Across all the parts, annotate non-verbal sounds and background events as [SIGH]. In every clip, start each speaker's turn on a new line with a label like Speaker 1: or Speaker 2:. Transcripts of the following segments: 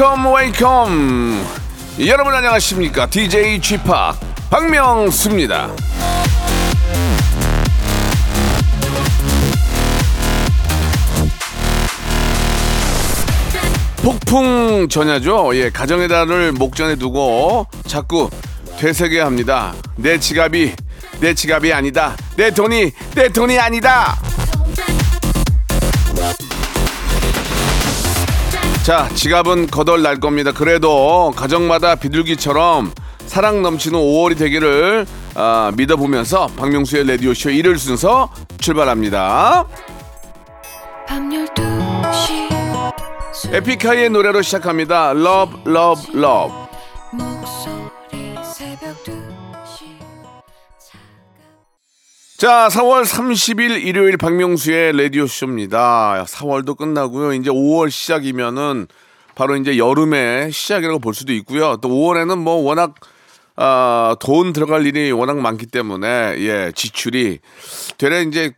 Speaker 1: Welcome, welcome. 여러분 안녕하십니까? DJ Chip 박명수입니다. 폭풍 전야죠. 예, 가정의 달을 목전에 두고 자꾸 되새겨 합니다. 내 지갑이 내 지갑이 아니다. 내 돈이 내 돈이 아니다. 자, 지갑은 거덜 날 겁니다. 그래도 가정마다 비둘기처럼 사랑 넘치는 5월이 되기를 아, 믿어보면서 박명수의 라디오쇼 일요일 순서 출발합니다.
Speaker 2: 밤 12시
Speaker 1: 에픽하이의 노래로 시작합니다. Love, Love, Love. 자, 4월 30일 일요일 박명수의 라디오 쇼입니다. 4월도 끝나고요. 이제 5월 시작이면은 바로 이제 여름의 시작이라고 볼 수도 있고요. 또 5월에는 뭐 워낙 아, 돈 들어갈 일이 워낙 많기 때문에 예, 지출이 되레 이제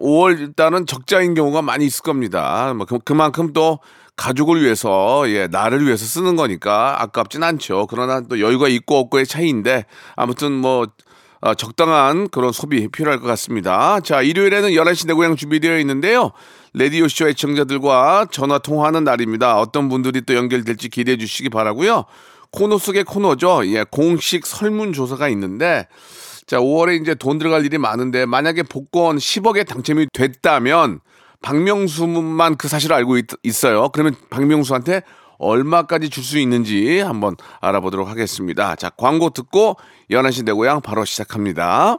Speaker 1: 5월 일단은 적자인 경우가 많이 있을 겁니다. 뭐 그, 그만큼 또 가족을 위해서 예 나를 위해서 쓰는 거니까 아깝진 않죠. 그러나 또 여유가 있고 없고의 차이인데 아무튼 뭐 어, 적당한 그런 소비 필요할 것 같습니다. 자 일요일에는 11시 내 고향 준비되어 있는데요. 레디오쇼 애청자들과 전화 통화하는 날입니다. 어떤 분들이 또 연결될지 기대해 주시기 바라고요. 코너 속의 코너죠. 예, 공식 설문조사가 있는데 자, 5월에 이제 돈 들어갈 일이 많은데 만약에 복권 10억에 당첨이 됐다면 박명수만 그 사실을 알고 있, 어요 그러면 박명수한테 얼마까지 줄 수 있는지 한번 알아보도록 하겠습니다. 자, 광고 듣고 11시 내 고향 바로 시작합니다.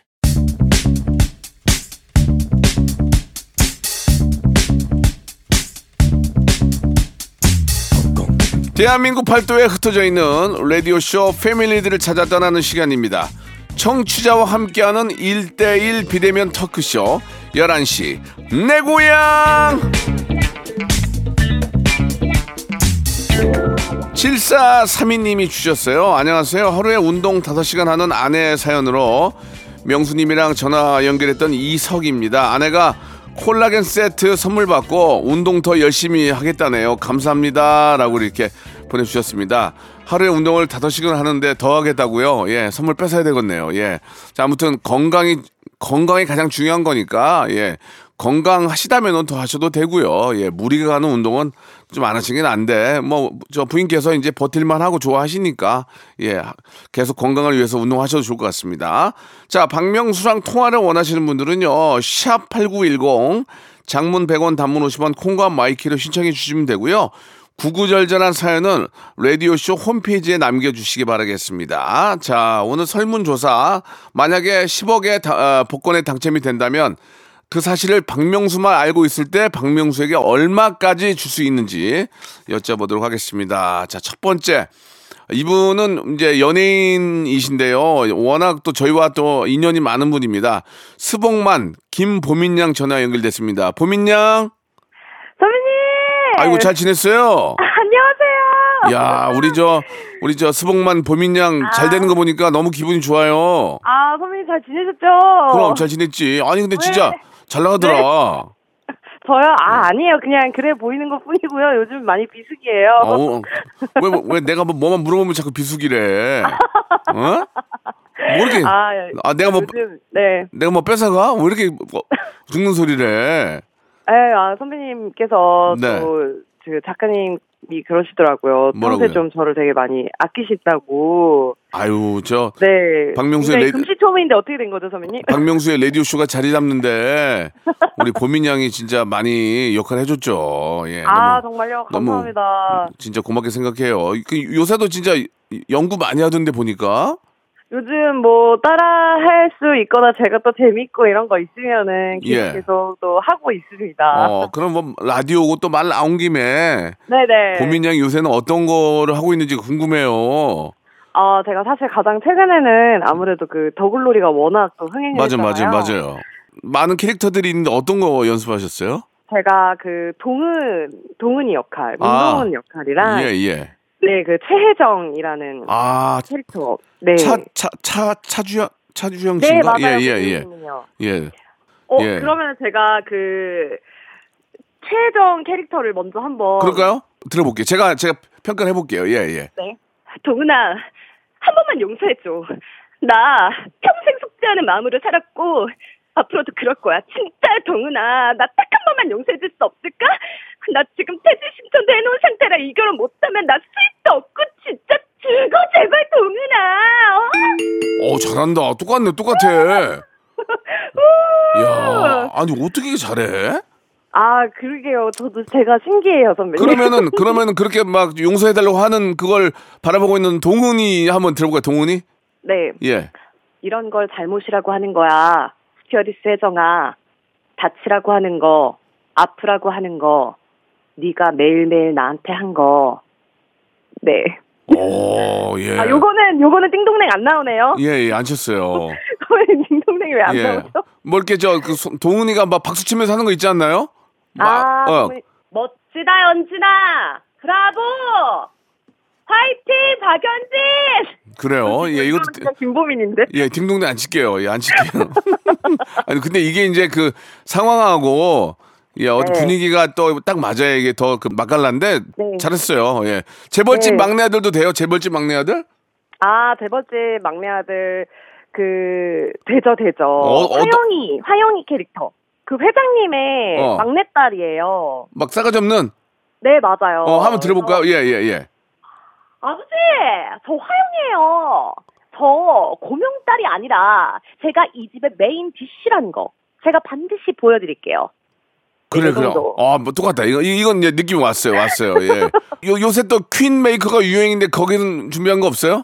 Speaker 1: 대한민국 팔도에 흩어져 있는 라디오쇼 패밀리들을 찾아 떠나는 시간입니다. 청취자와 함께하는 1대1 비대면 터크쇼 11시 내 고향 7432님이 주셨어요. 안녕하세요. 하루에 운동 5시간 하는 아내 사연으로 명수님이랑 전화 연결했던 이석입니다. 아내가 콜라겐 세트 선물 받고 운동 더 열심히 하겠다네요. 감사합니다. 라고 이렇게 보내주셨습니다. 하루에 운동을 5시간 하는데 더 하겠다고요? 예, 선물 뺏어야 되겠네요. 예. 자, 아무튼 건강이, 건강이 가장 중요한 거니까, 예. 건강하시다면 더 하셔도 되고요. 예, 무리가 가는 운동은 좀 안 하시긴 안 돼. 뭐, 저 부인께서 이제 버틸만 하고 좋아하시니까, 예, 계속 건강을 위해서 운동하셔도 좋을 것 같습니다. 자, 박명수랑 통화를 원하시는 분들은요, 샵 8910, 장문 100원, 단문 50원, 콩과 마이케이로 신청해 주시면 되고요. 구구절절한 사연은 라디오쇼 홈페이지에 남겨주시기 바라겠습니다. 자, 오늘 설문조사. 만약에 10억의 다- 어, 복권에 당첨이 된다면 그 사실을 박명수만 알고 있을 때 박명수에게 얼마까지 줄 수 있는지 여쭤보도록 하겠습니다. 자, 첫 번째. 이분은 이제 연예인이신데요. 워낙 또 저희와 또 인연이 많은 분입니다. 스봉만 김보민 양 전화 연결됐습니다. 보민 양.
Speaker 3: 선배님!
Speaker 1: 아이고 잘 지냈어요?
Speaker 3: 안녕하세요!
Speaker 1: 야, 우리 저 우리 저 스봉만 보민 양잘 되는 거 보니까 너무 기분이 좋아요.
Speaker 3: 아, 선배님 잘 지내셨죠?
Speaker 1: 그럼 잘 지냈지. 아니 근데 진짜
Speaker 3: 네.
Speaker 1: 잘 나가더라. [LAUGHS]
Speaker 3: 저요?
Speaker 1: 네.
Speaker 3: 아, 아니에요. 그냥 그래 보이는 것 뿐이고요. 요즘 많이 비수기예요.
Speaker 1: 어, 왜, 뭐- 왜 내가 뭐 뭐만 물어보면 자꾸 비수기래. 어? 뭐 이렇게
Speaker 3: 아,
Speaker 1: 아, 내가 뭐
Speaker 3: 요즘, 네.
Speaker 1: 내가 뭐 뺏어가? 왜 이렇게 뭐 죽는 소리래?
Speaker 3: 에, 아, 선배님께서
Speaker 1: 네.
Speaker 3: 또, 그 작가님 이 그러시더라고요.
Speaker 1: 뭐라고요?
Speaker 3: 평소에 좀 저를 되게 많이 아끼신다고.
Speaker 1: 아유 저
Speaker 3: 네.
Speaker 1: 박명수의 레디-
Speaker 3: 금시초문인데 어떻게 된 거죠, 선배님? [LAUGHS]
Speaker 1: 박명수의 라디오 쇼가 자리 잡는데 우리 보민 양이 진짜 많이 역할 해 줬죠. 예.
Speaker 3: 아,
Speaker 1: 너무
Speaker 3: 정말요?
Speaker 1: 너무
Speaker 3: 감사합니다.
Speaker 1: 진짜 고맙게 생각해요. 그 요새도 진짜 연구 많이 하던데 보니까
Speaker 3: 요즘 뭐 따라 할 수 있거나 제가 또 재밌고 이런 거 있으면은
Speaker 1: 예.
Speaker 3: 계속 또 하고 있습니다.
Speaker 1: 어, 그럼 뭐 라디오고 또 말 나온 김에
Speaker 3: 네네.
Speaker 1: 보민 양이 요새는 어떤 거를 하고 있는지 궁금해요.
Speaker 3: 어, 제가 사실 가장 최근에는 아무래도 그 더글로리가 워낙 또
Speaker 1: 맞아,
Speaker 3: 흥행했잖아요.
Speaker 1: 맞아, 맞아요. 많은 캐릭터들이 있는데 어떤 거 연습하셨어요?
Speaker 3: 제가 그 동은 동은이 역할,
Speaker 1: 아.
Speaker 3: 문동은 역할이랑
Speaker 1: 예, 예.
Speaker 3: 네, 그 최혜정이라는
Speaker 1: 아,
Speaker 3: 캐릭터. 네.
Speaker 1: 차, 차, 차, 차주영, 차주영
Speaker 3: 네,
Speaker 1: 씨인가?
Speaker 3: 맞아요.
Speaker 1: 예, 예, 예.
Speaker 3: 그분이요.
Speaker 1: 예.
Speaker 3: 어,
Speaker 1: 예.
Speaker 3: 그러면 제가 그 최혜정 캐릭터를 먼저 한번
Speaker 1: 그럴까요? 들어볼게요. 제가, 제가 평가를 해볼게요. 예, 예.
Speaker 3: 네. 동은아, 한 번만 용서해줘. 나 평생 속죄하는 마음으로 살았고, 앞으로도 그럴 거야. 진짜 동은아, 나 딱 한 번만 용서해줄 수 없을까? 나 지금 퇴직 신청도 해놓은 상태라 이 결혼 못하면 나 수입도 없 고, 진짜 죽어, 제발 동은아! 어?
Speaker 1: 어, 잘한다. 똑같네, 똑같아. 야, 아니, 어떻게 잘해?
Speaker 3: 아, 그러게요. 저도 제가 신기해요, 선배님.
Speaker 1: 그러면은, 그러면은 그렇게 막 용서해달라고 하는 그걸 바라보고 있는 동훈이 한번 들어볼까요, 동훈이?
Speaker 3: 네.
Speaker 1: 예.
Speaker 3: 이런 걸 잘못이라고 하는 거야. 스튜어디스 혜정아. 다치라고 하는 거, 아프라고 하는 거, 네가 매일매일 나한테 한 거. 네.
Speaker 1: 오, 예.
Speaker 3: 아, 요거는 요거는 띵동댕 안 나오네요.
Speaker 1: 예, 예, 안 쳤어요.
Speaker 3: 왜 띵동댕이 왜 안
Speaker 1: 예.
Speaker 3: 나오죠?
Speaker 1: 뭐 이렇게 저, 그, 손- 동훈이가 막 박수 치면서 하는 거 있지 않나요?
Speaker 3: 아,
Speaker 1: 막, 어,
Speaker 3: 멋지다 연진아. 브라보. 화이팅 박연진.
Speaker 1: 그래요. 예, 이것도.
Speaker 3: 그냥 김보민인데.
Speaker 1: 예, 딩동댕 안 칠게요. 예, 안 칠게요. [LAUGHS] 아니, 근데 이게 이제 그 상황하고, 예, 어떤
Speaker 3: 네.
Speaker 1: 분위기가 또 딱 맞아야 이게 더 그 맛깔난데,
Speaker 3: 네.
Speaker 1: 잘했어요. 예. 재벌집
Speaker 3: 네.
Speaker 1: 막내 아들도 돼요? 재벌집 막내 아들?
Speaker 3: 아, 대버지 막내 아들 그 되죠 되죠.
Speaker 1: 어, 어떤-
Speaker 3: 화영이 화영이 캐릭터. 그 회장님의
Speaker 1: 어.
Speaker 3: 막내딸이에요.
Speaker 1: 막 싸가지 없는?
Speaker 3: 네 맞아요.
Speaker 1: 어, 한번 들어볼까요? 예, 예, 예.
Speaker 3: 아버지, 저 화영이에요. 저 고명딸이 아니라 제가 이 집의 main dish라는 거 제가 반드시 보여드릴게요.
Speaker 1: 그래,
Speaker 3: 이
Speaker 1: 그래.
Speaker 3: 정도.
Speaker 1: 아, 뭐 똑같다. 이거, 이- 이건 이제 느낌이 왔어요. 왔어요. 예. [LAUGHS] 요, 요새 또 퀸 메이커가 유행인데 거기는 준비한 거 없어요?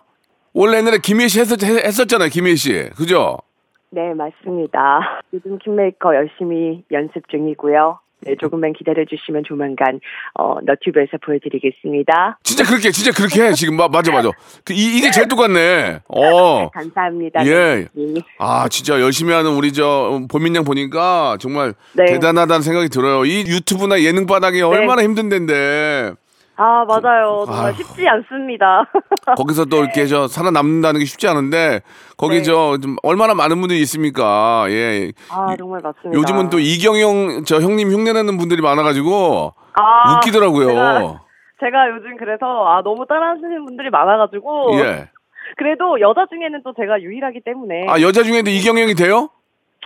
Speaker 1: 원래 옛날에 김희애 씨 했었, 했- 했었잖아요. 김희애 씨. 그죠?
Speaker 3: 네 맞습니다. 요즘 퀸메이커 열심히 연습 중이고요. 네, 조금만 기다려 주시면 조만간 어, 너튜브에서 보여드리겠습니다.
Speaker 1: 진짜 그렇게, 진짜 그렇게 해. 지금. 마, 맞아, 맞아. 그, 이, 이게 제일 똑같네. 어. [LAUGHS]
Speaker 3: 감사합니다.
Speaker 1: 예.
Speaker 3: 네.
Speaker 1: 아, 진짜 열심히 하는 우리 저 보민 양 보니까 정말
Speaker 3: 네.
Speaker 1: 대단하다는 생각이 들어요. 이 유튜브나 예능 바닥이 얼마나 힘든 데인데
Speaker 3: 아 맞아요. 정말
Speaker 1: 아휴.
Speaker 3: 쉽지 않습니다. [LAUGHS]
Speaker 1: 거기서 또 이렇게 저 살아남는다는 게 쉽지 않은데 거기
Speaker 3: 네.
Speaker 1: 저좀 얼마나 많은 분들이 있습니까? 예.
Speaker 3: 아 정말 맞습니다.
Speaker 1: 요즘은 또 이경영 저 형님 흉내내는 분들이 많아가지고
Speaker 3: 아,
Speaker 1: 웃기더라고요.
Speaker 3: 제가, 제가 요즘 그래서 아 너무 따라하시는 분들이 많아가지고
Speaker 1: 예.
Speaker 3: 그래도 여자 중에는 또 제가 유일하기 때문에
Speaker 1: 아 여자 중에도 이경영이 돼요?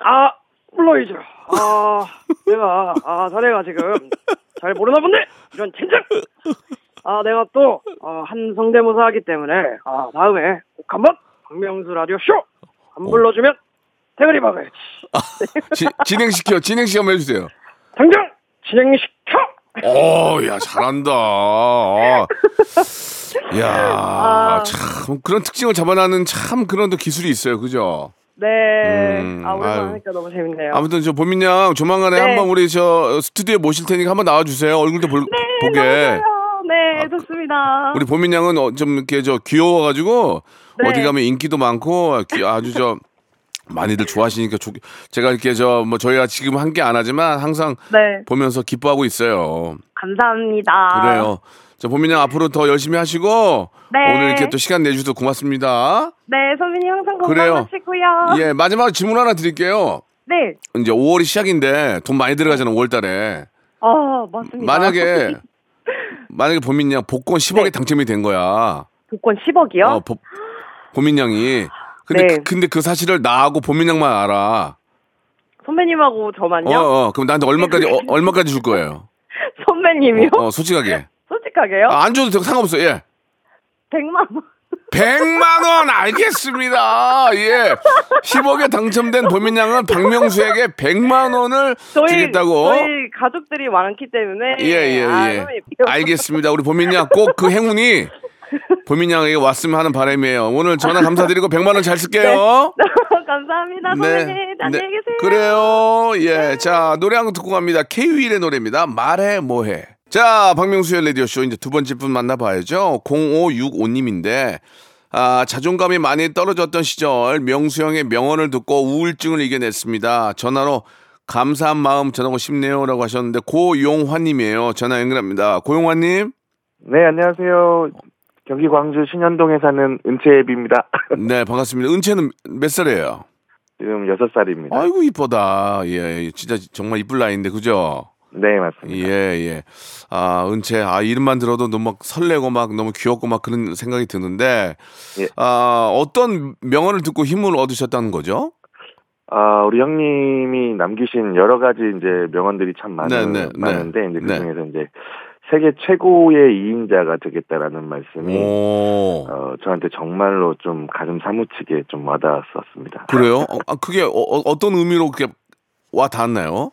Speaker 4: 아, 물론이죠. 아, 내가, 아, 자네가 지금 [LAUGHS] 잘 모르나 본데? 이런 젠장! 아, 내가 또, 어, 한 성대모사 하기 때문에, 아, 다음에 꼭 한번 박명수 라디오 쇼! 안 불러주면 대가리 박아야지.
Speaker 1: 지- 진행시켜 진행시켜 한번 해주세요.
Speaker 4: 당장 진행시켜!
Speaker 1: 오, 야, 잘한다. 아. 야,
Speaker 3: 아.
Speaker 1: 참, 그런 특징을 잡아나는 참 그런 또 기술이 있어요. 그죠?
Speaker 3: 네.
Speaker 1: 음,
Speaker 3: 아 오랜만에
Speaker 1: 아유.
Speaker 3: 하니까 너무 재밌네요.
Speaker 1: 아무튼 저 보민 양 조만간에
Speaker 3: 네.
Speaker 1: 한번 우리 저 스튜디오에 모실 테니까 한번 나와 주세요. 얼굴도 볼, 보게.
Speaker 3: 네, 너무 좋아요. 네, 좋습니다.
Speaker 1: 우리 보민 양은 어, 좀 이렇게 저 귀여워 가지고
Speaker 3: 네.
Speaker 1: 어디 가면 인기도 많고 귀- 아주 저 많이들 좋아하시니까 좋- 제가 이렇게 저 뭐 저희가 지금 함께 안 하지만 항상
Speaker 3: 네,
Speaker 1: 보면서 기뻐하고 있어요.
Speaker 3: 감사합니다.
Speaker 1: 그래요. 자, 보민 양 앞으로 더 열심히 하시고
Speaker 3: 네.
Speaker 1: 오늘 이렇게 또 시간 내주셔서 고맙습니다.
Speaker 3: 네, 선배님 항상. 건강하시고요.
Speaker 1: 예, 마지막 질문 하나 드릴게요.
Speaker 3: 네.
Speaker 1: 이제 5월이 시작인데 돈 많이 들어가잖아요, 5월 달에.
Speaker 3: 아, 맞습니다.
Speaker 1: 만약에 [LAUGHS] 만약에 보민 양 복권 10억에
Speaker 3: 네.
Speaker 1: 당첨이 된 거야.
Speaker 3: 복권 10억이요?
Speaker 1: 어, 보, 보민 양이. 근데
Speaker 3: 네.
Speaker 1: 그, 근데 그 사실을 나하고 보민 양만 알아.
Speaker 3: 선배님하고 저만요?
Speaker 1: 어, 어. 그럼 나한테 얼마까지 어, 얼마까지 줄 거예요? [LAUGHS]
Speaker 3: 선배님이요?
Speaker 1: 어, 어, 솔직하게.
Speaker 3: 솔직하게요?
Speaker 1: 아, 안 줘도 되고 상관없어. 예.
Speaker 3: 100만 원.
Speaker 1: 100만 원 알겠습니다. 예. 10억에 당첨된 보민 양은 박명수에게 100만 원을
Speaker 3: 저희
Speaker 1: 주겠다고.
Speaker 3: 저희 가족들이 많기 때문에
Speaker 1: 예, 예,
Speaker 3: 아,
Speaker 1: 예.
Speaker 3: 선배님, 이거-
Speaker 1: 알겠습니다. 우리 보민 양꼭 그 행운이 보민 양에게 왔으면 하는 바람이에요. 오늘 전화 감사드리고 100만 원 잘 쓸게요. [LAUGHS]
Speaker 3: 감사합니다, 선배님. 안녕히 계세요.
Speaker 1: 네. 그래요. 예. 자, 노래 한 곡 듣고 갑니다. K-윌의 노래입니다. 말해 뭐해. 자, 박명수의 라디오쇼 이제 두 번째 분 만나봐야죠. 0565님인데, 아, 자존감이 많이 떨어졌던 시절 명수 형의 명언을 듣고 우울증을 이겨냈습니다. 전화로 감사한 마음 전하고 싶네요. 라고 하셨는데, 고용환님이에요. 전화 연결합니다. 고용환님?
Speaker 5: 네, 안녕하세요. 경기 광주 신현동에 사는 은채비입니다. [LAUGHS]
Speaker 1: 네, 반갑습니다. 은채는 몇 살이에요?
Speaker 5: 지금 6살입니다.
Speaker 1: 아이고, 이쁘다. 예, 진짜 정말 이쁠 나이인데, 그죠?
Speaker 5: 네, 맞습니다.
Speaker 1: 예, 예. 아, 은채, 아, 이름만 들어도 너무 막 설레고 막 너무 귀엽고 막 그런 생각이 드는데,
Speaker 5: 예.
Speaker 1: 아, 어떤 명언을 듣고 힘을 얻으셨다는 거죠?
Speaker 5: 아, 우리 형님이 남기신 여러 가지 이제 명언들이 참 많은,
Speaker 1: 네, 네, 네.
Speaker 5: 많은데, 이제 그
Speaker 1: 네.
Speaker 5: 중에서 이제 세계 최고의 이인자가 되겠다라는 말씀이,
Speaker 1: 오.
Speaker 5: 어, 저한테 정말로 좀 가슴 사무치게 좀 와닿았었습니다.
Speaker 1: 그래요? 어, 아, 그게 어, 떤 의미로 그렇게 와 닿았나요?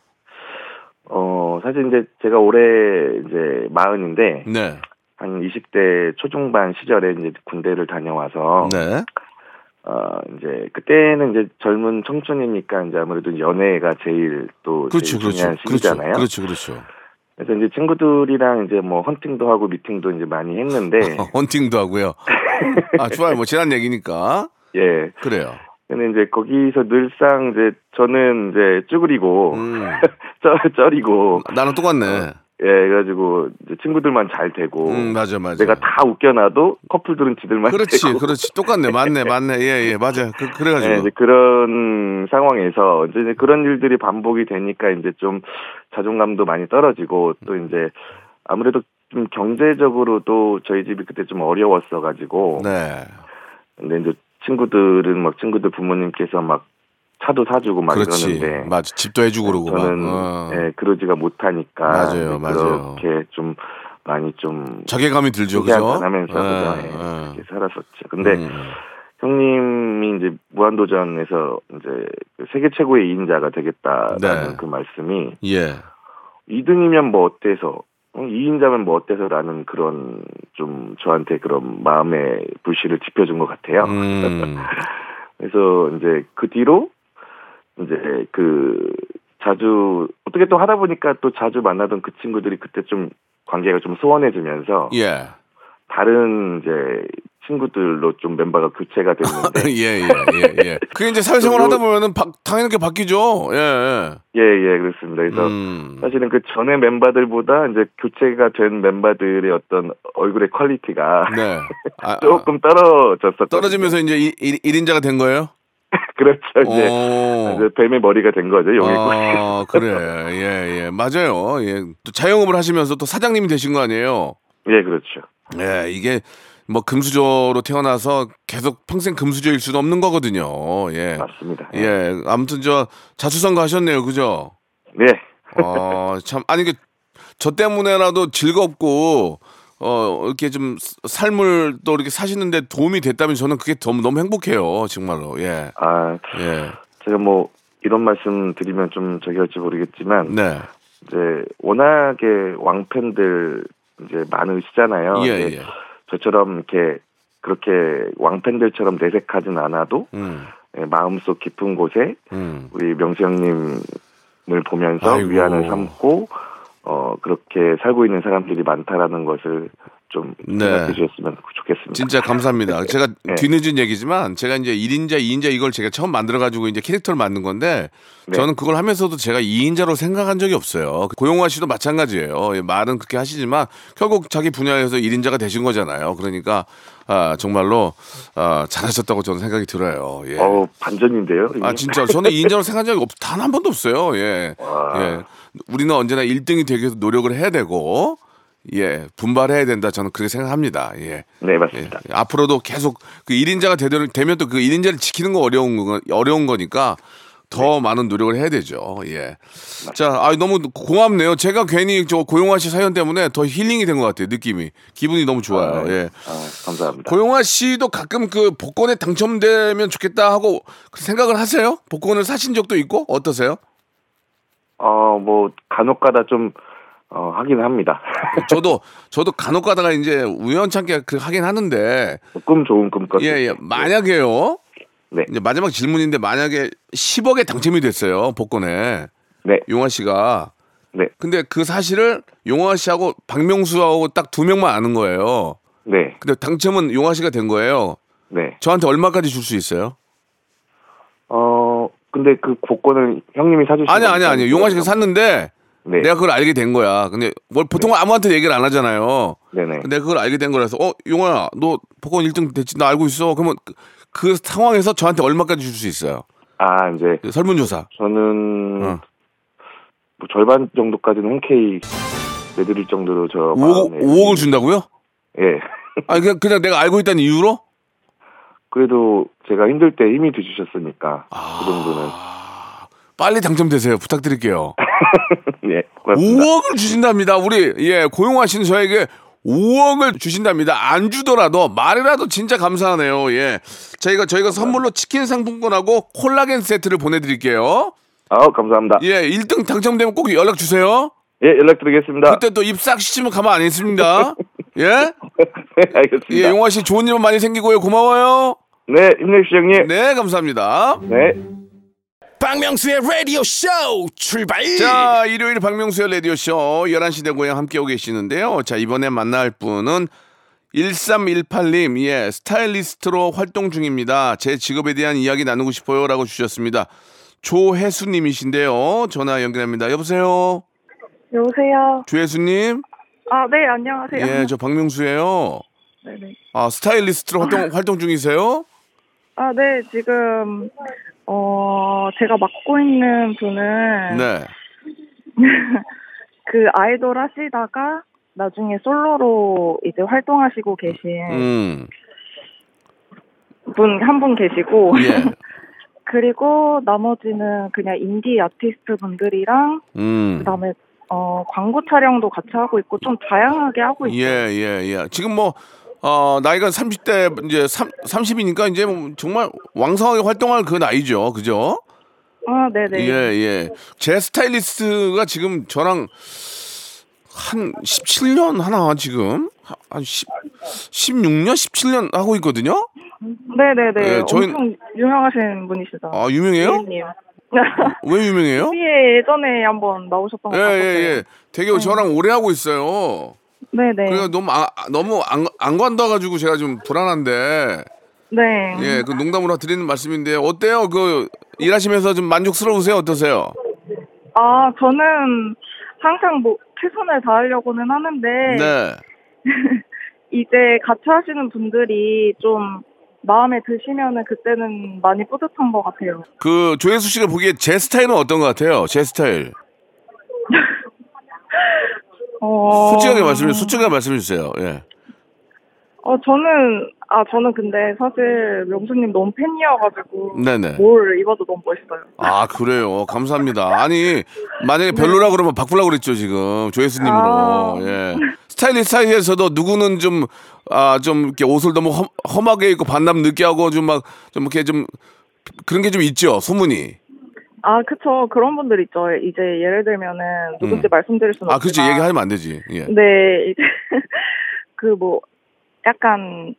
Speaker 5: 어, 사실 이제 제가 올해 이제 마흔인데,
Speaker 1: 네.
Speaker 5: 한 20대 초중반 시절에 이제 군대를 다녀와서,
Speaker 1: 네.
Speaker 5: 어, 이제, 그때는 이제 젊은 청춘이니까 이제 아무래도 연애가 제일 또
Speaker 1: 그렇죠,
Speaker 5: 제일
Speaker 1: 그렇죠.
Speaker 5: 중요한
Speaker 1: 그렇죠.
Speaker 5: 시기잖아요.
Speaker 1: 그렇죠, 그렇죠.
Speaker 5: 그래서 이제 친구들이랑 이제 뭐 헌팅도 하고 미팅도 이제 많이 했는데, [LAUGHS]
Speaker 1: 헌팅도 하고요. 아, 좋아요. 뭐, 지난 얘기니까. [LAUGHS]
Speaker 5: 예.
Speaker 1: 그래요.
Speaker 5: 근데 이제 거기서 늘상 이제 저는 이제 쭈그리고,
Speaker 1: 음. [LAUGHS]
Speaker 5: 쩔, 쩔이고,
Speaker 1: 나랑 똑같네.
Speaker 5: 예, 그래가지고 친구들만 잘 되고,
Speaker 1: 음, 맞아, 맞아.
Speaker 5: 내가 다 웃겨놔도 커플들은 지들만
Speaker 1: 그렇지,
Speaker 5: 되고.
Speaker 1: 그렇지. 똑같네. 맞네, 맞네. 예, 예, 맞아요. 그, 그래가지고.
Speaker 5: 네, 이제 그런 상황에서 이제 이제 그런 일들이 반복이 되니까 이제 좀 자존감도 많이 떨어지고 또 이제 아무래도 좀 경제적으로도 저희 집이 그때 좀 어려웠어 가지고
Speaker 1: 네.
Speaker 5: 근데 이제 친구들은 막 친구들 부모님께서 막 차도 사주고 막
Speaker 1: 그렇지.
Speaker 5: 이러는데
Speaker 1: 맞아. 집도 해주고 그러고 막.
Speaker 5: 저는
Speaker 1: 어.
Speaker 5: 예, 그러지가 못하니까
Speaker 1: 맞아요, 맞아요.
Speaker 5: 그렇게 좀 많이 좀
Speaker 1: 자괴감이 들죠, 그죠?
Speaker 5: 그죠?
Speaker 1: 예,
Speaker 5: 예,
Speaker 1: 예.
Speaker 5: 이렇게 살았었죠. 근데
Speaker 1: 음.
Speaker 5: 형님이 이제 무한도전에서 이제 그 세계 최고의 2인자가 되겠다라는
Speaker 1: 네.
Speaker 5: 그 말씀이
Speaker 1: 예.
Speaker 5: 2등이면 뭐 어때서 2인자면 뭐 어때서라는 그런 좀 저한테 그런 마음의 불씨를 지펴준 것 같아요.
Speaker 1: 음. [LAUGHS]
Speaker 5: 그래서 이제 그 뒤로 이제 그 자주 어떻게 또 하다 보니까 또 자주 만나던 그 친구들이 그때 좀 관계가 좀 소원해지면서
Speaker 1: 예.
Speaker 5: 다른 이제 친구들로 좀 멤버가 교체가 됐는데 [LAUGHS]
Speaker 1: 예, 예, 예, 예. 그게 이제 사회생활 하다 보면은 바, 당연하게 바뀌죠. 예, 예.
Speaker 5: 예, 예, 그렇습니다. 그래서
Speaker 1: 음.
Speaker 5: 사실은 그 전에 멤버들보다 이제 교체가 된 멤버들의 어떤 얼굴의 quality가
Speaker 1: 네. [LAUGHS] 아,
Speaker 5: 조금 떨어졌었
Speaker 1: 떨어지면서 이제 일, 일, 일인자가 된 거예요?
Speaker 5: 그렇죠. 이제,
Speaker 1: 오.
Speaker 5: 이제 뱀의 머리가 된 거죠. 용의 꼬리.
Speaker 1: 아, [LAUGHS] 그래. 예, 예. 맞아요. 예. 또 자영업을 하시면서 또 사장님이 되신 거 아니에요?
Speaker 5: 예, 그렇죠.
Speaker 1: 예, 이게 뭐 금수저로 태어나서 계속 평생 금수저일 수는 없는 거거든요. 예.
Speaker 5: 맞습니다.
Speaker 1: 예. 아무튼 저 자수성가 하셨네요. 그죠?
Speaker 5: 네.
Speaker 1: 어, 참 아니 그 저 때문에라도 즐겁고 어 이렇게 좀 삶을 또 이렇게 사시는데 도움이 됐다면 저는 그게 너무 너무 행복해요. 정말로. 예.
Speaker 5: 아,
Speaker 1: 예.
Speaker 5: 제가 뭐 이런 말씀 드리면 좀 저기 할지 모르겠지만
Speaker 1: 네.
Speaker 5: 이제 워낙에 왕팬들 이제 많으시잖아요.
Speaker 1: 예, 예.
Speaker 5: 저처럼 이렇게 그렇게 왕팬들처럼 내색하진 않아도
Speaker 1: 음.
Speaker 5: 예, 마음속 깊은 곳에
Speaker 1: 음.
Speaker 5: 우리 명수 형님을 보면서
Speaker 1: 아이고.
Speaker 5: 위안을 삼고 어 그렇게 살고 있는 사람들이 많다라는 것을 좀
Speaker 1: 네.
Speaker 5: 생각해 주셨으면 좋겠습니다.
Speaker 1: 진짜 감사합니다. [LAUGHS] 제가
Speaker 5: 네.
Speaker 1: 뒤늦은 얘기지만 제가 이제 1인자, 2인자 이걸 제가 처음 만들어 가지고 이제 캐릭터를 만든 건데
Speaker 5: 네.
Speaker 1: 저는 그걸 하면서도 제가 2인자로 생각한 적이 없어요. 고용화 씨도 마찬가지예요. 예, 말은 그렇게 하시지만 결국 자기 분야에서 1인자가 되신 거잖아요. 그러니까 아, 정말로 아, 잘하셨다고 저는 생각이 들어요. 예.
Speaker 5: 어 반전인데요.
Speaker 1: 아 진짜 저는 2인자로 생각한 적이 없, 단 한 번도 없어요. 예.
Speaker 5: 와.
Speaker 1: 예. 우리는 언제나 1등이 되기 위해서 노력을 해야 되고 예, 분발해야 된다. 저는 그렇게 생각합니다. 예.
Speaker 5: 네
Speaker 1: 예.
Speaker 5: 맞습니다.
Speaker 1: 앞으로도 계속 그 1인자가 되면, 되면 또 그 1인자를 지키는 거 어려운 거 어려운 거니까 더 많은 노력을 해야 되죠. 예. 자, 아 너무 고맙네요. 제가 괜히 저 고용화 씨 사연 때문에 더 힐링이 된 것 같아요. 느낌이. 기분이 너무 좋아요.
Speaker 5: 아,
Speaker 1: 예.
Speaker 5: 아, 감사합니다.
Speaker 1: 고용화 씨도 가끔 그 복권에 당첨되면 좋겠다 하고 그 생각을 하세요? 복권을 사신 적도 있고 어떠세요?
Speaker 5: 어, 뭐, 간혹 가다 좀 어, 하긴 합니다. [LAUGHS]
Speaker 1: 저도 저도 간혹 가다가 이제 우연찮게 그 하긴 하는데
Speaker 5: 꿈 좋은 꿈 꿨.
Speaker 1: 예, 예. 만약에요.
Speaker 5: 네.
Speaker 1: 이제 마지막 질문인데 만약에 10억에 당첨이 됐어요. 복권에.
Speaker 5: 네.
Speaker 1: 용화 씨가.
Speaker 5: 네.
Speaker 1: 근데 그 사실을 용화 씨하고 박명수하고 딱 두 명만 아는 거예요.
Speaker 5: 네.
Speaker 1: 근데 당첨은 용화 씨가 된 거예요.
Speaker 5: 네.
Speaker 1: 저한테 얼마까지 줄 수 있어요?
Speaker 5: 어, 근데 그 복권을 형님이 사주신
Speaker 1: 아니 아니 아니. 용화 씨가 샀는데
Speaker 5: 네.
Speaker 1: 내가 그걸 알게 된 거야. 근데 뭘 보통 은 아무한테 얘기를 안 하잖아요.
Speaker 5: 네네.
Speaker 1: 근데 그걸 알게 된 거라서 어 용화야 너 복권 1등 됐지 나 알고 있어. 그러면 그, 그 상황에서 저한테 얼마까지 줄 수 있어요?
Speaker 5: 아, 이제
Speaker 1: 그 설문조사.
Speaker 5: 저는
Speaker 1: 어.
Speaker 5: 뭐 절반 정도까지는 흔쾌히 내드릴 정도로 저
Speaker 1: 5억,
Speaker 5: 마음에-
Speaker 1: 5억을 준다고요?
Speaker 5: 예.
Speaker 1: 아니 그냥 그냥 내가 알고 있다는 이유로?
Speaker 5: 그래도 제가 힘들 때 힘이 되주셨으니까
Speaker 1: 아.
Speaker 5: 그 정도는
Speaker 1: 빨리 당첨되세요. 부탁드릴게요.
Speaker 5: 예 [LAUGHS] 고맙습니다.
Speaker 1: 5억을 주신답니다. 우리 예 고용하신 저에게 5억을 주신답니다. 안 주더라도 말이라도 진짜 감사하네요. 예. 저희가 저희가 선물로 치킨 상품권하고 콜라겐 세트를 보내드릴게요.
Speaker 5: 아 감사합니다.
Speaker 1: 예, 1등 당첨되면 꼭 연락 주세요.
Speaker 5: 예 연락드리겠습니다.
Speaker 1: 그때 또 입싹 씻으면 가만 안 있습니다. [LAUGHS] 예?
Speaker 5: 네 [LAUGHS] 알겠습니다.
Speaker 1: 예, 용화 씨 좋은 일만 많이 생기고요. 고마워요.
Speaker 5: 네 힘내십시오 형님.
Speaker 1: 네, 감사합니다.
Speaker 5: 네.
Speaker 6: 박명수의 라디오 쇼 출발
Speaker 1: 자, 일요일 박명수의 라디오 쇼 11시 대 고향 함께하고 계시는데요. 자, 이번에 만날 분은 1318님, 예, 스타일리스트로 활동 중입니다. 제 직업에 대한 이야기 나누고 싶어요. 라고 주셨습니다. 조혜수님이신데요. 전화 연결합니다. 여보세요?
Speaker 7: 여보세요.
Speaker 1: 조혜수님?
Speaker 7: 아, 네, 안녕하세요.
Speaker 1: 예, 저 박명수예요.
Speaker 7: 네네.
Speaker 1: 아, 스타일리스트로 활동, 활동 중이세요?
Speaker 7: 아, 네, 지금, 어, 제가 맡고 있는 분은
Speaker 1: 네. [LAUGHS]
Speaker 7: 그 아이돌 하시다가 나중에 솔로로 이제 활동하시고 계신
Speaker 1: 음,
Speaker 7: 분 한 분 계시고
Speaker 1: 예. [LAUGHS]
Speaker 7: 그리고 나머지는 그냥 인디 아티스트 분들이랑
Speaker 1: 음.
Speaker 7: 그다음에 어 광고 촬영도 같이 하고 있고 좀 다양하게 하고 있어요.
Speaker 1: 예, 예, 예. 지금 뭐, 어, 나이가 30대, 이제 3, 30이니까 이제 뭐 정말 왕성하게 활동할 그 나이죠. 그죠?
Speaker 7: 아, 네 네.
Speaker 1: 예, 예. 제 스타일리스트가 지금 저랑 한 17년 하나 지금? 한 10, 16년, 17년 하고 있거든요?
Speaker 7: 네 네 네.
Speaker 1: 예, 저희-
Speaker 7: 엄청 유명하신 분이시죠.
Speaker 1: 아, 유명해요?
Speaker 7: 님 [LAUGHS]
Speaker 1: 왜 유명해요?
Speaker 7: TV에 예전에 한번 나오셨던 것
Speaker 1: 예,
Speaker 7: 같아요.
Speaker 1: 예, 예. 되게 저랑 오래 하고 있어요.
Speaker 7: 네네.
Speaker 1: 그러니까 너무, 아, 너무 안, 안 관둬가지고 제가 좀 불안한데.
Speaker 7: 네.
Speaker 1: 예, 그 농담으로 드리는 말씀인데 어때요? 그 일하시면서 좀 만족스러우세요? 어떠세요?
Speaker 7: 아, 저는 항상 뭐 최선을 다하려고는 하는데
Speaker 1: 네. [LAUGHS]
Speaker 7: 이제 같이 하시는 분들이 좀 마음에 드시면은 그때는 많이 뿌듯한 것 같아요.
Speaker 1: 그 조혜수 씨가 보기에 제 스타일은 어떤 것 같아요? 제 스타일. [LAUGHS]
Speaker 7: 어...
Speaker 1: 솔직하게 말씀해, 솔직하게 말씀해 주세요. 예.
Speaker 7: 어, 저는, 아, 저는 근데 사실 명수님 너무 팬이어가지고.
Speaker 1: 네네.
Speaker 7: 뭘 입어도 너무 멋있어요.
Speaker 1: 아 그래요. 감사합니다. [LAUGHS] 아니 만약에 별로라 그러면 바꾸려고 그랬죠 지금 조혜수님으로.
Speaker 7: 아.
Speaker 1: 예. 스타일리스트 사이에서도 누구는 좀 아 좀 이렇게 옷을 너무 험, 험하게 입고 반납 늦게 하고 좀 막 좀 이렇게 좀 그런 게 좀 있죠 소문이.
Speaker 7: 아, 그쵸. 그런 분들 있죠. 이제 예를 들면은 누군지
Speaker 1: 음.
Speaker 7: 말씀드릴 수는
Speaker 1: 아 그렇지
Speaker 7: 없지만.
Speaker 1: 얘기하면 안 되지. 예.
Speaker 7: 네, 이제 [LAUGHS] 그 뭐 약간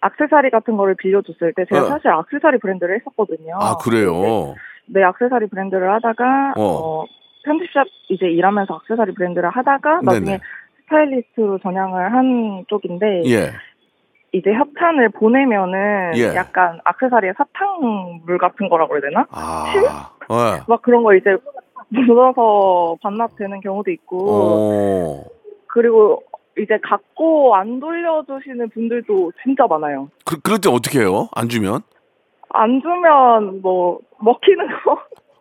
Speaker 7: 악세사리 같은 거를 빌려줬을 때 제가
Speaker 1: 어.
Speaker 7: 사실 악세사리 브랜드를 했었거든요.
Speaker 1: 아 그래요.
Speaker 7: 네, 악세사리 브랜드를 하다가
Speaker 1: 어.
Speaker 7: 어, 편집샵 이제 일하면서 악세사리 브랜드를 하다가 나중에
Speaker 1: 네네.
Speaker 7: 스타일리스트로 전향을 한 쪽인데
Speaker 1: 예.
Speaker 7: 이제 협찬을 보내면은
Speaker 1: 예.
Speaker 7: 약간 악세사리에 사탕물 같은 거라고 해야 되나?
Speaker 1: 아. 예.
Speaker 7: 막 그런 거 이제 묻어서 반납되는 경우도 있고
Speaker 1: 오.
Speaker 7: 그리고 이제 갖고 안 돌려주시는 분들도 진짜 많아요.
Speaker 1: 그 그럴 때 어떻게 해요? 안 주면?
Speaker 7: 안 주면 뭐 먹히는 거.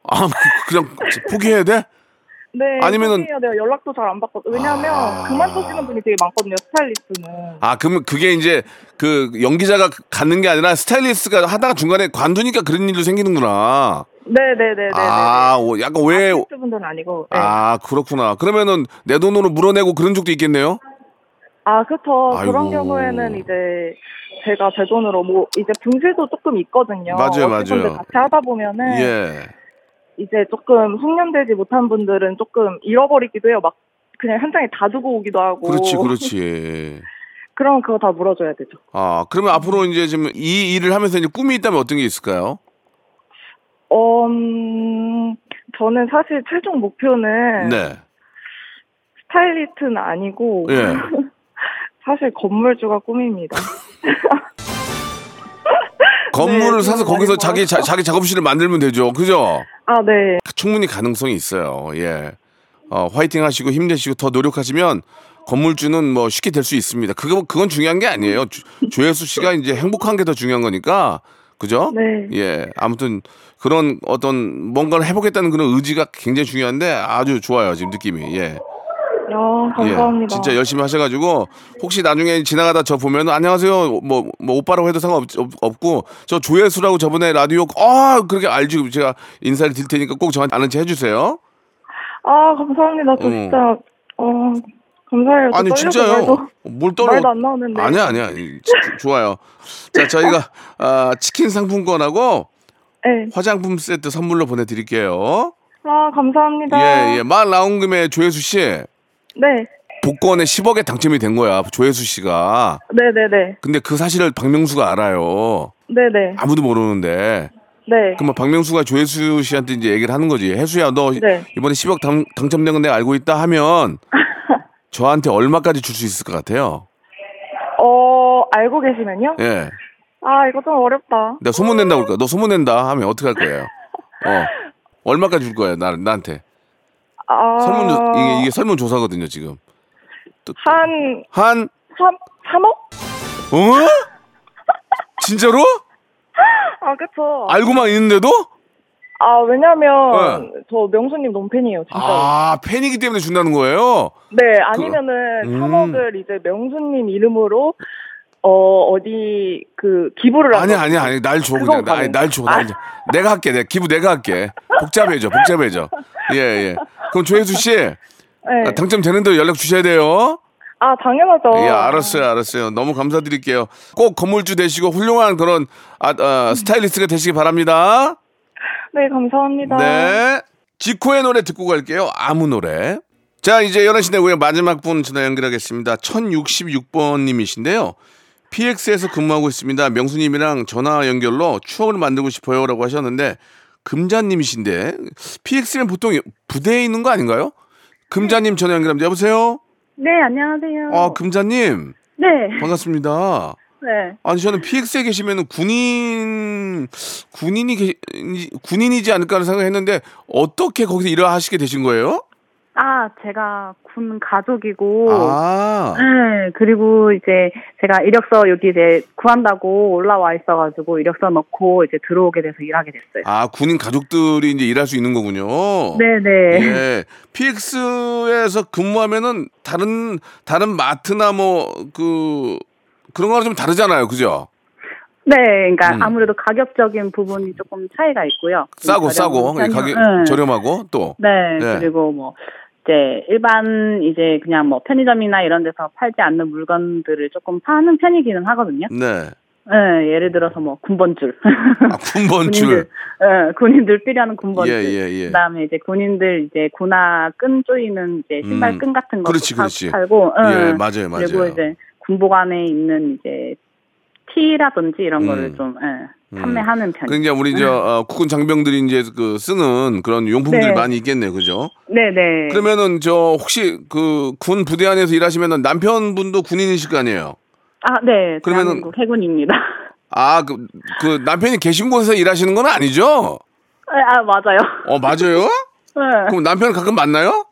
Speaker 1: 아 그냥 포기해야 돼? [LAUGHS]
Speaker 7: 네.
Speaker 1: 아니면은-.
Speaker 7: 내가 연락도 잘 안 받거든. 왜냐하면
Speaker 1: 아.
Speaker 7: 그만두시는 분이 되게 많거든요. 스타일리스트는.
Speaker 1: 아, 그러면 그게 이제 그 연기자가 갖는 게 아니라 스타일리스트가 하다가 중간에 관두니까 그런 일도 생기는구나.
Speaker 7: 네네네네.
Speaker 1: 아, 오, 약간 왜,
Speaker 7: 아티스트 분들은 아니고. 네.
Speaker 1: 아, 그렇구나. 그러면은 내 돈으로 물어내고 그런 적도 있겠네요?
Speaker 7: 아.
Speaker 1: 아이고.
Speaker 7: 그런 경우에는 이제 제가 제 돈으로 뭐 이제 분실도 조금 있거든요.
Speaker 1: 맞아요, 맞아요.
Speaker 7: 같이 하다 보면은
Speaker 1: 예.
Speaker 7: 이제 조금 숙련되지 못한 분들은 조금 잃어버리기도 해요. 막 그냥 현장에 다 두고 오기도 하고.
Speaker 1: 그렇지, [LAUGHS] 그렇지.
Speaker 7: 그럼 그거 다 물어줘야 되죠.
Speaker 1: 아, 그러면 앞으로 이제 지금 이 일을 하면서 이제 꿈이 있다면 어떤 게 있을까요?
Speaker 7: 어, 음, 저는 사실 최종 목표는
Speaker 1: 네.
Speaker 7: 스타일리스트는 아니고
Speaker 1: 예. [LAUGHS]
Speaker 7: 사실 건물주가 꿈입니다. [LAUGHS]
Speaker 1: 건물을
Speaker 7: 네,
Speaker 1: 사서
Speaker 7: 좀
Speaker 1: 거기서 자기 자. 자기 작업실을 만들면 되죠. 그죠?
Speaker 7: 아, 네.
Speaker 1: 충분히 가능성이 있어요. 예. 어, 화이팅 하시고 힘내시고 더 노력하시면 건물주는 뭐 쉽게 될 수 있습니다. 그거 그건 중요한 게 아니에요. 조- 조혜수 씨가 이제 행복한 게 더 중요한 거니까. 그죠?
Speaker 7: 네.
Speaker 1: 예. 아무튼 그런 어떤 뭔가를 해보겠다는 그런 의지가 굉장히 중요한데 아주 좋아요. 지금 느낌이. 예.
Speaker 7: 아, 감사합니다.
Speaker 1: 예, 진짜 열심히 하셔가지고 혹시 나중에 지나가다 저 보면 안녕하세요 뭐, 뭐 오빠라고 해도 상관없고 저 조회수라고 저번에 라디오 아 그렇게 알지 제가 인사를 드릴 테니까 꼭 저한테 아는 체 해주세요.
Speaker 7: 아, 감사합니다. 저
Speaker 1: 어.
Speaker 7: 진짜, 어, 감사해요. 저
Speaker 1: 아니 진짜요.
Speaker 7: 말도,
Speaker 1: 뭘 떨어?
Speaker 7: 말도 안 나오는데.
Speaker 1: 아니야 아니야 이, 지- 좋아요. 자 저희가 아, 치킨 상품권하고
Speaker 7: 네.
Speaker 1: 화장품 세트 선물로 보내드릴게요.
Speaker 7: 아, 감사합니다.
Speaker 1: 예예 말 나온 김에 조혜수 씨
Speaker 7: 네.
Speaker 1: 복권에 10억에 당첨이 된 거야 조혜수 씨가.
Speaker 7: 네네네.
Speaker 1: 근데 그 사실을 박명수가 알아요.
Speaker 7: 네네.
Speaker 1: 아무도 모르는데.
Speaker 7: 네.
Speaker 1: 그러면 박명수가 조혜수 씨한테 이제 얘기를 하는 거지. 혜수야, 너
Speaker 7: 네.
Speaker 1: 이번에 10억 당, 당첨된 건 내가 알고 있다 하면 [LAUGHS] 저한테 얼마까지 줄 수 있을 것 같아요?
Speaker 7: 어, 알고 계시면요?
Speaker 1: 예.
Speaker 7: 아, 이거 좀 어렵다.
Speaker 1: 내가 소문 낸다고 그럴까? 너 소문 낸다 하면 어떻게 할 거예요? 어. [LAUGHS] 얼마까지 줄 거예요, 나, 나한테?
Speaker 7: 아.
Speaker 1: 설문조, 이게, 이게 설문 조사거든요, 지금.
Speaker 7: 한,
Speaker 1: 한,
Speaker 7: 3, 3억?
Speaker 1: 어? [LAUGHS] 진짜로?
Speaker 7: 아, 그쵸.
Speaker 1: 알고만 있는데도?
Speaker 7: 아, 왜냐면, 저 명수님 너무 팬이에요, 진짜.
Speaker 1: 아, 팬이기 때문에 준다는 거예요?
Speaker 7: 네, 아니면은
Speaker 1: 음.
Speaker 7: 3억을 이제 명수님 이름으로, 어, 어디, 그, 기부를
Speaker 1: 아니. 아니 아니 날 줘 그냥 나, 아니. 날 줘.
Speaker 7: 아.
Speaker 1: 날 줘. 내가 할게. 내가 기부 내가 할게. 복잡해져. 복잡해져. 예 예. 그럼 조혜수 씨 [LAUGHS]
Speaker 7: 네.
Speaker 1: 아, 당첨되는 대로 연락 주셔야 돼요.
Speaker 7: 아, 당연하죠.
Speaker 1: 예 알았어요 알았어요. 너무 감사드릴게요. 꼭 건물주 되시고 훌륭한 그런 아, 아, 스타일리스트가 되시기 바랍니다.
Speaker 7: 네, 감사합니다.
Speaker 1: 네. 지코의 노래 듣고 갈게요. 아무 노래. 자, 이제 11시 내고요. 마지막 분 전화 연결하겠습니다. 1066번님이신데요. PX에서 근무하고 있습니다. 명수님이랑 전화 연결로 추억을 만들고 싶어요. 라고 하셨는데, 금자님이신데, PX는 보통 부대에 있는 거 아닌가요? 금자님 전화 연결합니다. 여보세요?
Speaker 8: 네, 안녕하세요.
Speaker 1: 아, 금자님.
Speaker 8: 네.
Speaker 1: 반갑습니다.
Speaker 8: 네.
Speaker 1: 아니 저는 PX에 계시면 군인 군인이 계, 군인이지 않을까 하는 생각했는데 어떻게 거기서 일을 하시게 되신 거예요?
Speaker 8: 아, 제가 군 가족이고.
Speaker 1: 아.
Speaker 8: 네, 그리고 이제 제가 이력서 여기 이제 구한다고 올라와 있어가지고 이력서 넣고 이제 들어오게 돼서 일하게 됐어요.
Speaker 1: 아 군인 가족들이 이제 일할 수 있는 거군요.
Speaker 8: 네네.
Speaker 1: 예. PX에서 근무하면은 다른 다른 마트나 뭐 그 그런 거랑 좀 다르잖아요, 그죠?
Speaker 8: 네, 그러니까
Speaker 1: 음.
Speaker 8: 아무래도 가격적인 부분이 조금 차이가 있고요. 좀
Speaker 1: 싸고 싸고
Speaker 8: 편이요.
Speaker 1: 가격
Speaker 8: 네.
Speaker 1: 저렴하고 또.
Speaker 8: 네,
Speaker 1: 네.
Speaker 8: 그리고 뭐 이제 일반 이제 그냥 뭐 편의점이나 이런 데서 팔지 않는 물건들을 조금 파는 편이기는 하거든요.
Speaker 1: 네.
Speaker 8: 네, 예를 들어서 뭐 군번줄.
Speaker 1: 아, 군번줄. [LAUGHS]
Speaker 8: 군인들, 예, 군인들 필요하는 군번줄.
Speaker 1: 예, 예, 예.
Speaker 8: 그다음에 이제 군인들 이제 군화 끈 조이는 이제 신발
Speaker 1: 음,
Speaker 8: 끈 같은 것도
Speaker 1: 그렇지,
Speaker 8: 파-
Speaker 1: 그렇지.
Speaker 8: 팔고.
Speaker 1: 예,
Speaker 8: 예.
Speaker 1: 맞아요, 맞아요.
Speaker 8: 그리고 이제 군복 안에 있는 이제 티라든지 이런 거를
Speaker 1: 음.
Speaker 8: 좀 예, 판매하는 편.
Speaker 1: 그러니까 우리 저 어, 국군 장병들이 이제 그 쓰는 그런 용품들이
Speaker 8: 네.
Speaker 1: 많이 있겠네요, 그죠?
Speaker 8: 네네.
Speaker 1: 그러면은 저 혹시 그 군 부대 안에서 일하시면은 남편분도 군인이실 거 아니에요?
Speaker 8: 아, 네.
Speaker 1: 그러면은-
Speaker 8: 해군입니다.
Speaker 1: 아, 그, 그 남편이 계신 곳에서 일하시는 건 아니죠?
Speaker 8: 아, 맞아요.
Speaker 1: 어, 맞아요? [LAUGHS]
Speaker 8: 네.
Speaker 1: 그럼 남편 가끔 만나요?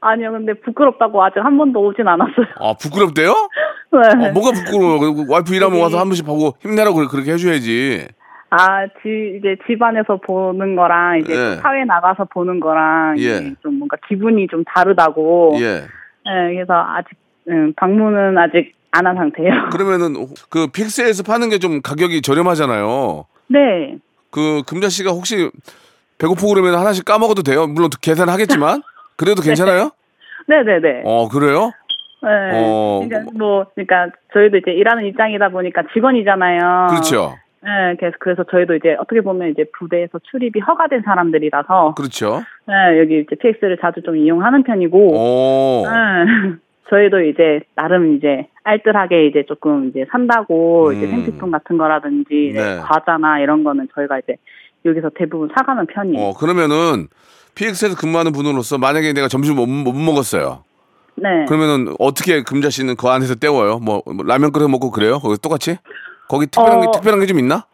Speaker 8: 아니요, 근데 부끄럽다고 아직 한 번도 오진 않았어요.
Speaker 1: 아, 부끄럽대요? [LAUGHS]
Speaker 8: 네.
Speaker 1: 어, 뭐가 부끄러워? 그 와이프 일하면 와서 한 번씩 보고 힘내라고 그렇게- 해줘야지.
Speaker 8: 아, 지, 이제 집안에서 보는 거랑 이제
Speaker 1: 예.
Speaker 8: 또 사회 나가서 보는 거랑
Speaker 1: 예.
Speaker 8: 좀 뭔가 기분이 좀 다르다고.
Speaker 1: 예.
Speaker 8: 예, 그래서 아직 음, 방문은 아직 안 한 상태예요. [LAUGHS]
Speaker 1: 그러면은 그 픽스에서 파는 게 좀 가격이 저렴하잖아요.
Speaker 8: 네.
Speaker 1: 그 금자 씨가 혹시 배고프고 그러면 하나씩 까먹어도 돼요? 물론 계산하겠지만 [LAUGHS] 그래도 괜찮아요?
Speaker 8: 네, 네, 네.
Speaker 1: 어 그래요?
Speaker 8: 네.
Speaker 1: 어.
Speaker 8: 그러니까 뭐, 그러니까 저희도 이제 일하는 입장이다 보니까 직원이잖아요.
Speaker 1: 그렇죠.
Speaker 8: 네, 그래서, 그래서 저희도 이제 어떻게 보면 이제 부대에서 출입이 허가된 사람들이라서,
Speaker 1: 그렇죠.
Speaker 8: 네, 여기 이제 PX를 자주 좀 이용하는 편이고,
Speaker 1: 오.
Speaker 8: 네, [LAUGHS] 저희도 이제 나름 이제 알뜰하게 이제 조금 이제 산다고 이제
Speaker 1: 음.
Speaker 8: 생필품 같은 거라든지 이제
Speaker 1: 네.
Speaker 8: 과자나 이런 거는 저희가 이제 여기서 대부분 사가는 편이에요.
Speaker 1: 어, 그러면은 PX에서 근무하는 분으로서 만약에 내가 점심 못, 못 먹었어요.
Speaker 8: 네.
Speaker 1: 그러면은 어떻게 금자 씨는 그 안에서 때워요? 뭐, 뭐 라면 끓여 먹고 그래요? 거기 똑같이? 거기 특별한 게
Speaker 8: 어.
Speaker 1: 특별한 게 좀 있나?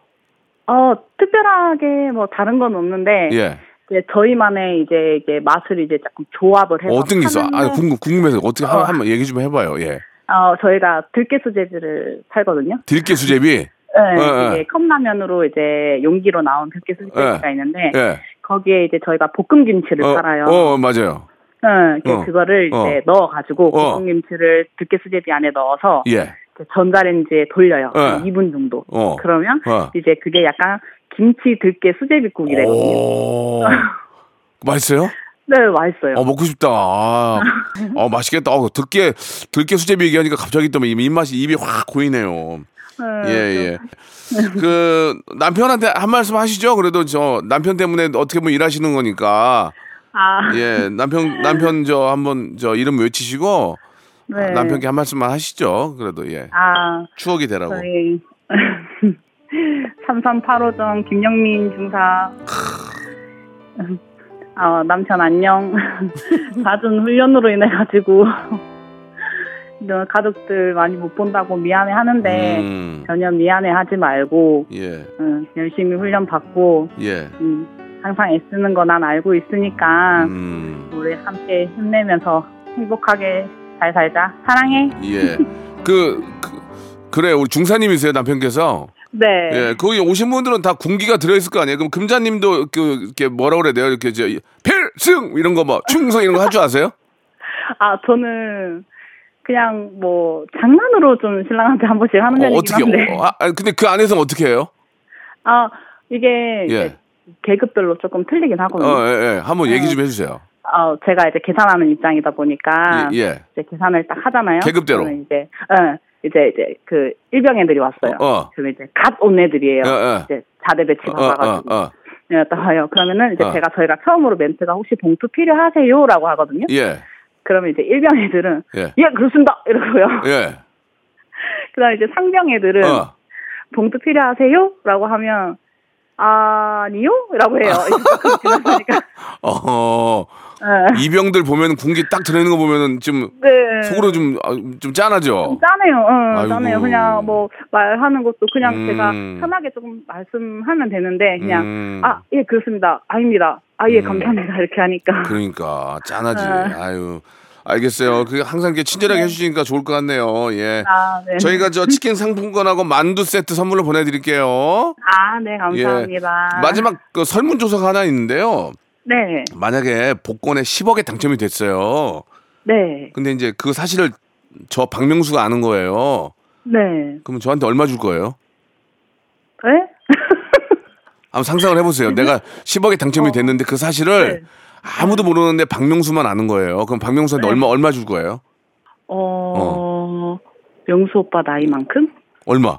Speaker 8: 어, 특별하게 뭐 다른 건 없는데,
Speaker 1: 예.
Speaker 8: 이제 저희만의 이제 이제 맛을 이제 조금 조합을 해서
Speaker 1: 어떤 게 있어? 아,
Speaker 8: 건,
Speaker 1: 궁금 궁금해서 어떻게 한,
Speaker 8: 어.
Speaker 1: 한번 얘기 좀 해봐요. 예.
Speaker 8: 어, 저희가 들깨 수제비를 팔거든요.
Speaker 1: 들깨 수제비.
Speaker 8: 네,
Speaker 1: 예,
Speaker 8: 이게
Speaker 1: 예.
Speaker 8: 컵라면으로 이제 용기로 나온 들깨 수제비가 있는데
Speaker 1: 예.
Speaker 8: 거기에 이제 저희가 볶음 김치를
Speaker 1: 어,
Speaker 8: 팔아요.
Speaker 1: 어, 맞아요.
Speaker 8: 네, 그-
Speaker 1: 어.
Speaker 8: 그거를 이제
Speaker 1: 어.
Speaker 8: 넣어가지고
Speaker 1: 어.
Speaker 8: 볶음김치를 들깨 수제비 안에 넣어서
Speaker 1: 예.
Speaker 8: 이제 전자레인지에 돌려요.
Speaker 1: 어.
Speaker 8: 한 2분 정도.
Speaker 1: 어.
Speaker 8: 그러면
Speaker 1: 어.
Speaker 8: 이제 그게 약간 김치 들깨 수제비국이 되거든요.
Speaker 1: 오. [LAUGHS] 맛있어요?
Speaker 8: 네, 맛있어요.
Speaker 1: 어, 먹고 싶다. 아, 어, 맛있겠다. 어, 들깨, 들깨 수제비 얘기하니까 갑자기 또 입맛이, 입이 확 고이네요.
Speaker 8: 네,
Speaker 1: 예, 예. [LAUGHS] 그, 남편한테 한 말씀 하시죠? 그래도 저, 남편 때문에 어떻게 보면 일하시는 거니까.
Speaker 8: 아,
Speaker 1: 예, 남편, 남편 저 한번 저 이름 외치시고.
Speaker 8: 네.
Speaker 1: 남편께 한 말씀만 하시죠. 그래도 예.
Speaker 8: 아,
Speaker 1: 추억이 되라고.
Speaker 8: 저희 [LAUGHS] 3385점 김영민 중사. 어, 남편 안녕. [LAUGHS] 잦은 훈련으로 인해 가지고 [LAUGHS] 가족들 많이 못 본다고 미안해 하는데
Speaker 1: 음,
Speaker 8: 전혀 미안해 하지 말고
Speaker 1: 예,
Speaker 8: 응, 열심히 훈련 받고
Speaker 1: 예.
Speaker 8: 음, 항상 애쓰는 거 난 알고 있으니까
Speaker 1: 음,
Speaker 8: 우리 함께 힘내면서 행복하게 잘 살자. 사랑해.
Speaker 1: 예. 그, 그 그래 우리 중사님이세요 남편께서.
Speaker 8: 네.
Speaker 1: 예, 거기 오신 분들은 다 군기가 들어있을 거 아니에요. 그럼 금자님도 그 이렇게 뭐라 그래야 돼요? 이렇게 저 필승 이런 거 뭐 충성 이런 거 할 줄 아세요?
Speaker 8: 아, 저는 그냥 뭐 장난으로 좀 신랑한테 한 번씩 하는
Speaker 1: 어,
Speaker 8: 편이긴
Speaker 1: 어떻게?
Speaker 8: 한데.
Speaker 1: 어, 아, 근데 그 안에서는 어떻게 해요?
Speaker 8: 아, 이게 이제
Speaker 1: 예,
Speaker 8: 계급별로 조금 틀리긴 하거든요.
Speaker 1: 어, 예, 예. 한번 얘기 좀 해주세요.
Speaker 8: 어, 제가 이제 계산하는 입장이다 보니까
Speaker 1: 예, 예.
Speaker 8: 이제 계산을 딱 하잖아요.
Speaker 1: 계급대로.
Speaker 8: 그러면 이제 어, 이제 이제 그 일병 애들이 왔어요.
Speaker 1: 어.
Speaker 8: 그러면 이제 갓 온 애들이에요.
Speaker 1: 어, 어.
Speaker 8: 이제 자대 배치
Speaker 1: 어, 어,
Speaker 8: 받아가지고.
Speaker 1: 어,
Speaker 8: 네, 딱 와요. 그러면은 이제
Speaker 1: 어.
Speaker 8: 제가 저희가 처음으로 멘트가 혹시 봉투 필요하세요라고 하거든요.
Speaker 1: 예,
Speaker 8: 그러면 이제 일병 애들은
Speaker 1: 예,
Speaker 8: 예 그렇습니다 이러고요.
Speaker 1: 예. [LAUGHS]
Speaker 8: 그다음 이제 상병 애들은
Speaker 1: 어.
Speaker 8: 봉투 필요하세요?라고 하면 아니요?라고 해요. 이제 조금 지났으니까.
Speaker 1: 어,
Speaker 8: 네.
Speaker 1: 이병들 보면 군기 딱 들어있는 거 보면은 좀
Speaker 8: 네.
Speaker 1: 속으로 좀, 아, 좀 짠하죠.
Speaker 8: 짜네요. 응,
Speaker 1: 아이고.
Speaker 8: 짜네요. 그냥 뭐 말하는 것도 그냥
Speaker 1: 음.
Speaker 8: 제가 편하게 조금 말씀하면 되는데 그냥
Speaker 1: 음.
Speaker 8: 아 예 그렇습니다. 아닙니다. 아 예
Speaker 1: 음.
Speaker 8: 감사합니다 이렇게 하니까.
Speaker 1: 그러니까 짠하지.
Speaker 8: 어.
Speaker 1: 아유. 알겠어요. 그 항상 이렇게 친절하게 해주시니까 좋을 것 같네요. 예.
Speaker 8: 아 네.
Speaker 1: 저희가 저 [LAUGHS] 치킨 상품권하고 만두 세트 선물로 보내드릴게요.
Speaker 8: 아 네 감사합니다.
Speaker 1: 예. 마지막 그 설문조사가 하나 있는데요.
Speaker 8: 네.
Speaker 1: 만약에 복권에 10억에 당첨이 됐어요.
Speaker 8: 네.
Speaker 1: 근데 이제 그 사실을 저 박명수가 아는 거예요.
Speaker 8: 네.
Speaker 1: 그러면 저한테 얼마 줄 거예요?
Speaker 8: 에? [LAUGHS]
Speaker 1: 한번 상상을 해보세요. 내가 10억에 당첨이
Speaker 8: 어.
Speaker 1: 됐는데 그 사실을
Speaker 8: 네.
Speaker 1: 아무도 모르는데 박명수만 아는 거예요. 그럼 박명수한테
Speaker 8: 네.
Speaker 1: 얼마 얼마 줄 거예요?
Speaker 8: 어, 명수 오빠 나이만큼?
Speaker 1: 얼마?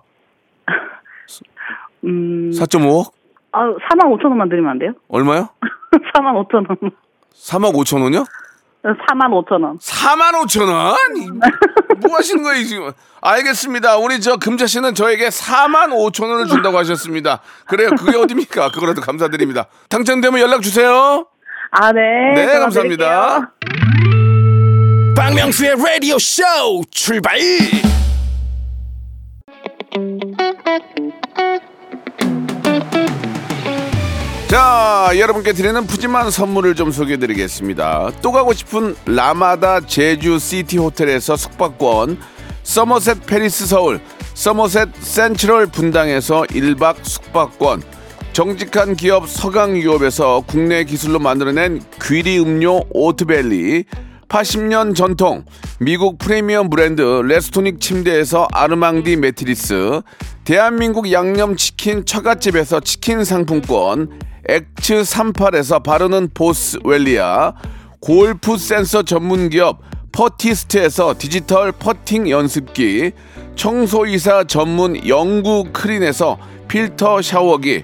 Speaker 1: [LAUGHS]
Speaker 8: 음,
Speaker 1: 4.5억?
Speaker 8: 아, 4만 5천 원만 드리면 안 돼요?
Speaker 1: 얼마요? [LAUGHS]
Speaker 8: 4만 5천 원.
Speaker 1: 3억 5천 원이요?
Speaker 8: 4만 5천 원.
Speaker 1: 4만 5천 원? 이- 뭐 하시는 거예요 지금? 알겠습니다. 우리 저 금자 씨는 저에게 4만 5천 원을 준다고 하셨습니다. 그래요. 그게 어딥니까? 그거라도 감사드립니다. 당첨되면 연락 주세요.
Speaker 8: 아, 네.
Speaker 1: 네, 감사합니다.
Speaker 8: 드릴게요.
Speaker 9: 박명수의 라디오 쇼 출발
Speaker 1: 자, 여러분께 드리는 푸짐한 선물을 좀 소개해 드리겠습니다. 또 가고 싶은 라마다 제주 시티 호텔에서 숙박권, 서머셋 페리스 서울, 서머셋 센트럴 분당에서 1박 숙박권, 정직한 기업 서강유업에서 국내 기술로 만들어낸 귀리 음료 오트벨리, 80년 전통 미국 프리미엄 브랜드 레스토닉 침대에서 아르망디 매트리스, 대한민국 양념치킨 처갓집에서 치킨 상품권, 엑츠 38에서 바르는 보스 웰리아, 골프 센서 전문 기업 퍼티스트에서 디지털 퍼팅 연습기, 청소이사 전문 영구 크린에서 필터 샤워기,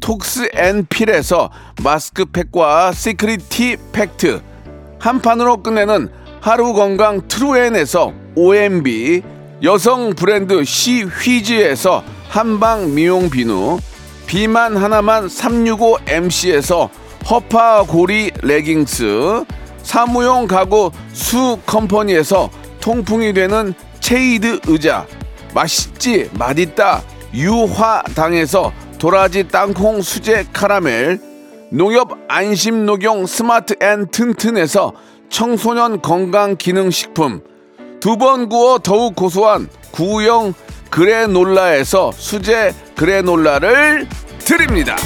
Speaker 1: 톡스 앤 필에서 마스크팩과 시크릿 티 팩트, 한 판으로 끝내는 하루 건강 트루엔에서 OMB, 여성 브랜드 시휘즈에서 한방 미용 비누, 비만 하나만 365MC에서 허파고리 레깅스, 사무용 가구 수 컴퍼니에서 통풍이 되는 체이드 의자, 맛있지 맛있다 유화당에서 도라지 땅콩 수제 카라멜, 농협 안심 녹용 스마트 앤 튼튼에서 청소년 건강 기능 식품, 두 번 구워 더욱 고소한 구형 그래놀라에서 수제 그래놀라를 드립니다.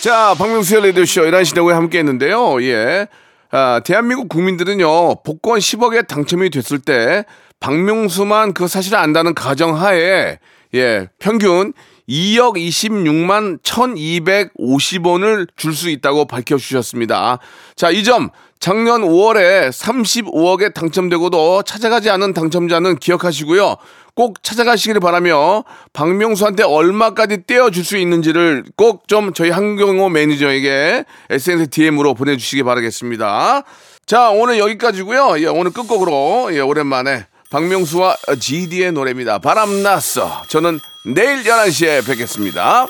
Speaker 1: 자, 박명수의 라디오쇼 11시 대고에 함께 했는데요. 예. 아, 대한민국 국민들은요, 복권 10억에 당첨이 됐을 때, 박명수만 그 사실을 안다는 가정하에, 예, 평균 2억 26만 1250원을 줄 수 있다고 밝혀주셨습니다. 자, 이 점, 작년 5월에 35억에 당첨되고도 찾아가지 않은 당첨자는 기억하시고요. 꼭 찾아가시기를 바라며 박명수한테 얼마까지 떼어줄 수 있는지를 꼭 좀 저희 한경호 매니저에게 SNS DM으로 보내주시기 바라겠습니다. 자, 오늘 여기까지고요. 예, 오늘 끝곡으로 예, 오랜만에 박명수와 GD의 노래입니다. 바람났어. 저는 내일 11시에 뵙겠습니다.